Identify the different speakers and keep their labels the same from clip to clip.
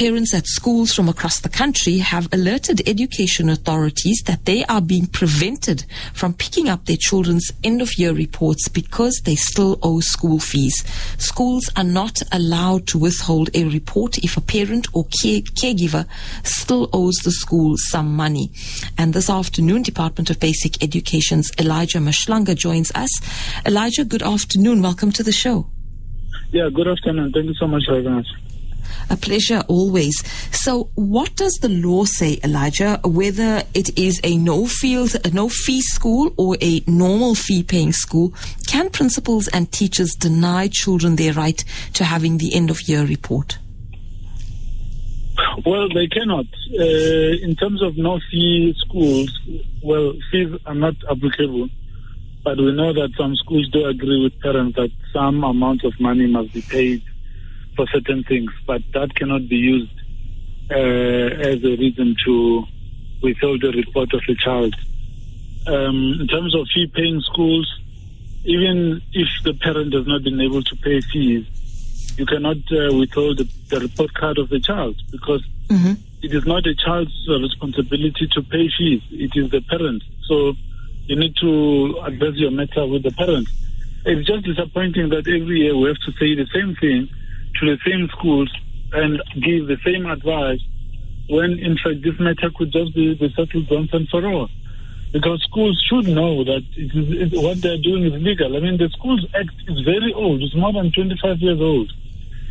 Speaker 1: Parents at schools from across the country have alerted education authorities that they are being prevented from picking up their children's end of year reports because they still owe school fees. Schools are not allowed to withhold a report if a parent or care- caregiver still owes the school some money. And this afternoon, Department of Basic Education's Elijah Mhlanga joins us. Elijah, good afternoon. Welcome to the show.
Speaker 2: Yeah, good afternoon. Thank you so much for having us.
Speaker 1: A pleasure always. So, what does the law say, Elijah, whether it is a no field, a no fee school or a normal fee paying school? Can principals and teachers deny children their right to having the end of year report?
Speaker 2: Well, they cannot. Uh, in terms of no fee schools, well, fees are not applicable. But we know that some schools do agree with parents that some amount of money must be paid for certain things, but that cannot be used uh, as a reason to withhold the report of a child. Um, in terms of fee paying schools, even if the parent has not been able to pay fees, you cannot uh, withhold the, the, report card of the child because mm-hmm. it is not a child's responsibility to pay fees. It is the parent. So you need to address your matter with the parent. It's just disappointing that every year we have to say the same thing to the same schools and give the same advice when in fact this matter could just be, settled once and for all. Because schools should know that it is, it, what they're doing is legal. I mean, the Schools Act is very old. It's more than 25 years old.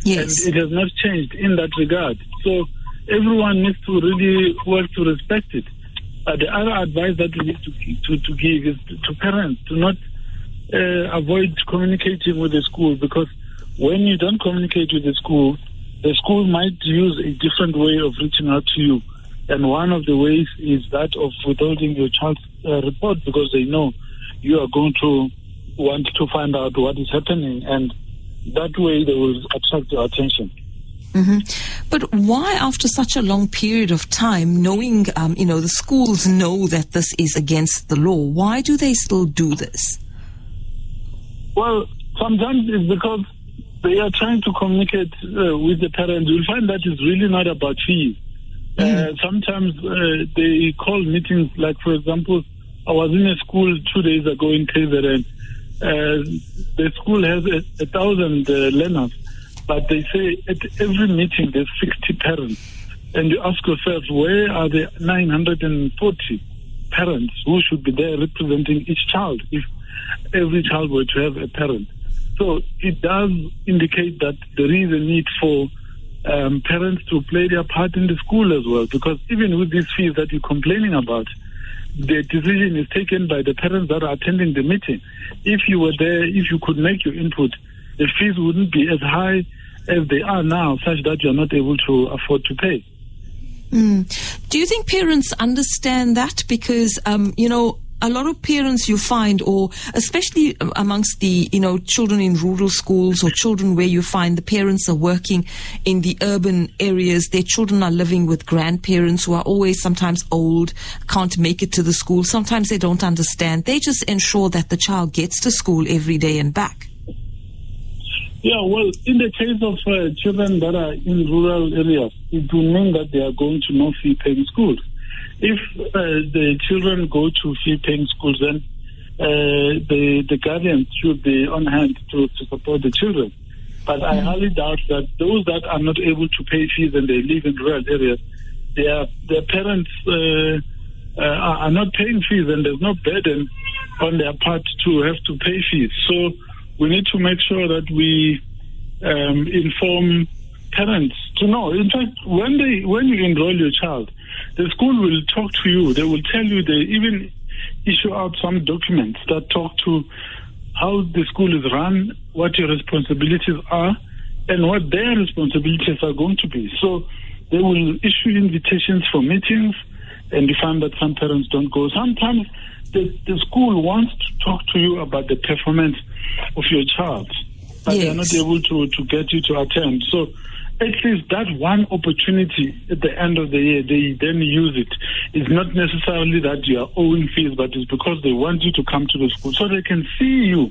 Speaker 1: Yes.
Speaker 2: And it has not changed in that regard. So everyone needs to really work to respect it. Uh, the other advice that we need to, to, to give is to, to parents to not uh, avoid communicating with the school because when you don't communicate with the school, the school might use a different way of reaching out to you. And one of the ways is that of withholding your child's uh, report because they know you are going to want to find out what is happening. And that way they will attract your attention.
Speaker 1: Mm-hmm. But why, after such a long period of time, knowing, um, you know, the schools know that this is against the law, why do they still do this?
Speaker 2: Well, sometimes it's because they are trying to communicate uh, with the parents. You'll find that it's really not about fees. Uh, mm. Uh, sometimes uh, they call meetings, like, for example, I was in a school two days ago in KZN. Uh, the school has a, a thousand uh, learners, but they say at every meeting there's 60 parents. And you ask yourself, where are the 940 parents who should be there representing each child if every child were to have a parent? So it does indicate that there is a need for um, parents to play their part in the school as well, because even with these fees that you're complaining about, the decision is taken by the parents that are attending the meeting. If you were there, if you could make your input, the fees wouldn't be as high as they are now, such that you're not able to afford to pay.
Speaker 1: Mm. Do you think parents understand that? Because, um, you know, a lot of parents you find, or especially amongst the you know children in rural schools or children where you find the parents are working in the urban areas, their children are living with grandparents who are always sometimes old, can't make it to the school. Sometimes they don't understand. They just ensure that the child gets to school every day and back.
Speaker 2: Yeah, well, in the case of uh, children that are in rural areas, it will mean that they are going to no fee paying schools if uh, the children go to fee-paying schools, then uh, the the guardians should be on hand to, to support the children. But I mm. highly doubt that those that are not able to pay fees and they live in rural areas, their their parents uh, uh, are not paying fees, and there's no burden on their part to have to pay fees. So we need to make sure that we um, inform parents to know. In fact, when they when you enroll your child, the school will talk to you. They will tell you. They even issue out some documents that talk to how the school is run, what your responsibilities are, and what their responsibilities are going to be. So they will issue invitations for meetings, and you find that some parents don't go. Sometimes the, the school wants to talk to you about the performance of your child, but yes. they are not able to, to get you to attend. So at least that one opportunity at the end of the year, they then use it. It's not necessarily that you are owing fees, but it's because they want you to come to the school so they can see you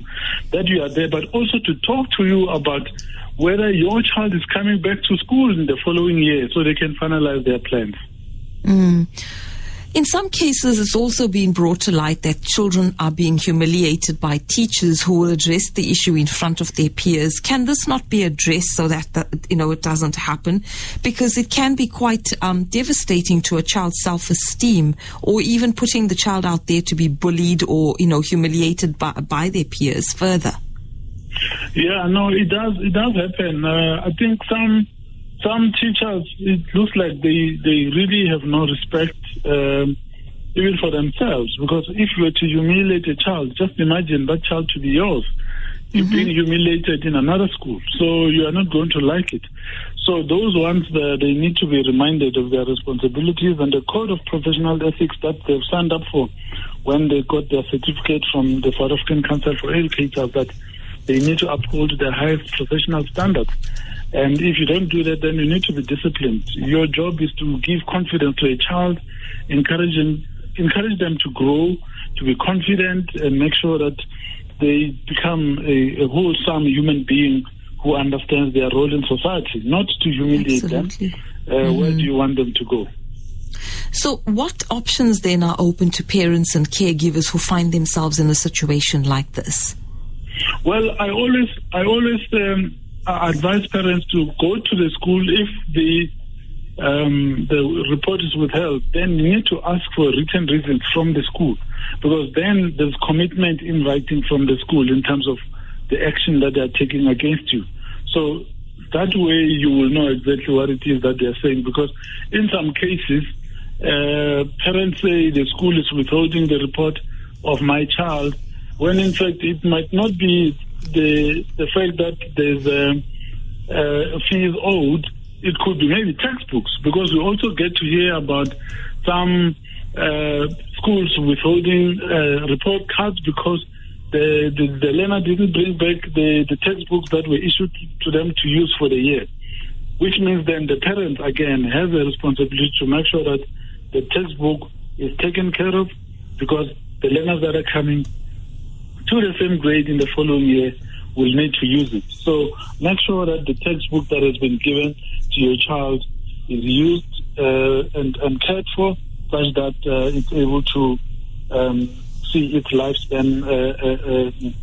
Speaker 2: that you are there, but also to talk to you about whether your child is coming back to school in the following year so they can finalize their plans.
Speaker 1: Mm. In some cases, it's also been brought to light that children are being humiliated by teachers who will address the issue in front of their peers. Can this not be addressed so that, that you know it doesn't happen? Because it can be quite um, devastating to a child's self-esteem, or even putting the child out there to be bullied or you know humiliated by, by their peers further.
Speaker 2: Yeah, no, it does. It does happen. Uh, I think some some teachers, it looks like they, they really have no respect um, even for themselves. Because if you were to humiliate a child, just imagine that child to be yours. You're mm-hmm. being humiliated in another school, so you are not going to like it. So those ones, uh, they need to be reminded of their responsibilities and the code of professional ethics that they've signed up for when they got their certificate from the South African Council for Educators that they need to uphold the highest professional standards. And if you don't do that, then you need to be disciplined. Your job is to give confidence to a child, encourage them, encourage them to grow, to be confident, and make sure that they become a, a wholesome human being who understands their role in society, not to humiliate Absolutely. them. Uh, mm-hmm. Where do you want them to go?
Speaker 1: So, what options then are open to parents and caregivers who find themselves in a situation like this?
Speaker 2: Well, I always, I always um, advise parents to go to the school if the um, the report is withheld. Then you need to ask for a written reasons from the school, because then there's commitment in writing from the school in terms of the action that they are taking against you. So that way you will know exactly what it is that they are saying. Because in some cases, uh, parents say the school is withholding the report of my child, when in fact it might not be the the fact that there's a, a fees owed, it could be maybe textbooks because we also get to hear about some uh, schools withholding uh, report cards because the, the, the learner didn't bring back the, the textbooks that were issued to them to use for the year. Which means then the parent again has a responsibility to make sure that the textbook is taken care of because the learners that are coming to the same grade in the following year will need to use it. So make sure that the textbook that has been given to your child is used uh, and, and cared for such that uh, it's able to um, see its lifespan uh, uh, uh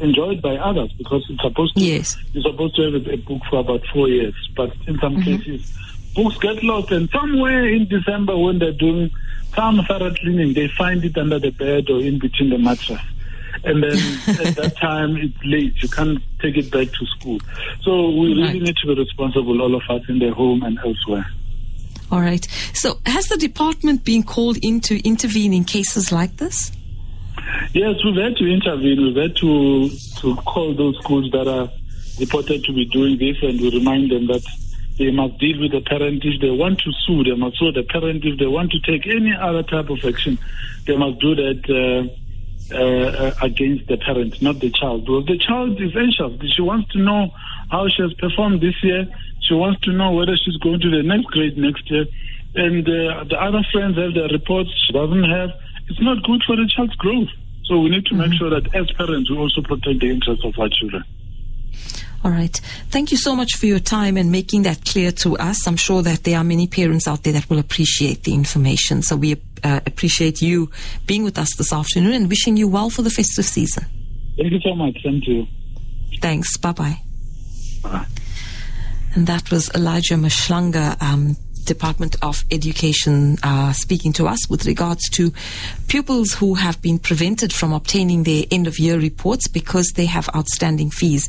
Speaker 2: enjoyed by others because it's supposed to
Speaker 1: yes.
Speaker 2: you're supposed to have a book for about four years. But in some mm-hmm. cases books get lost and somewhere in December when they're doing some thorough cleaning they find it under the bed or in between the mattress and then at that time it's late. You can't take it back to school. So we right. really need to be responsible, all of us in the home and elsewhere.
Speaker 1: All right. So has the department been called in to intervene in cases like this?
Speaker 2: Yes, we've had to intervene. We've had to to call those schools that are reported to be doing this, and we remind them that they must deal with the parent if they want to sue. They must sue the parent if they want to take any other type of action. They must do that. Uh, uh, uh, against the parent, not the child. Because the child is anxious. She wants to know how she has performed this year. She wants to know whether she's going to the next grade next year. And uh, the other friends have their reports she doesn't have. It's not good for the child's growth. So we need to mm-hmm. make sure that as parents, we also protect the interests of our children.
Speaker 1: All right. Thank you so much for your time and making that clear to us. I'm sure that there are many parents out there that will appreciate the information. So we uh, appreciate you being with us this afternoon and wishing you well for the festive season.
Speaker 2: Thank you so much. Thank you.
Speaker 1: Thanks. Bye-bye. Bye. And that was Elijah Mhlanga, um, Department of Education uh, speaking to us with regards to pupils who have been prevented from obtaining their end of year reports because they have outstanding fees.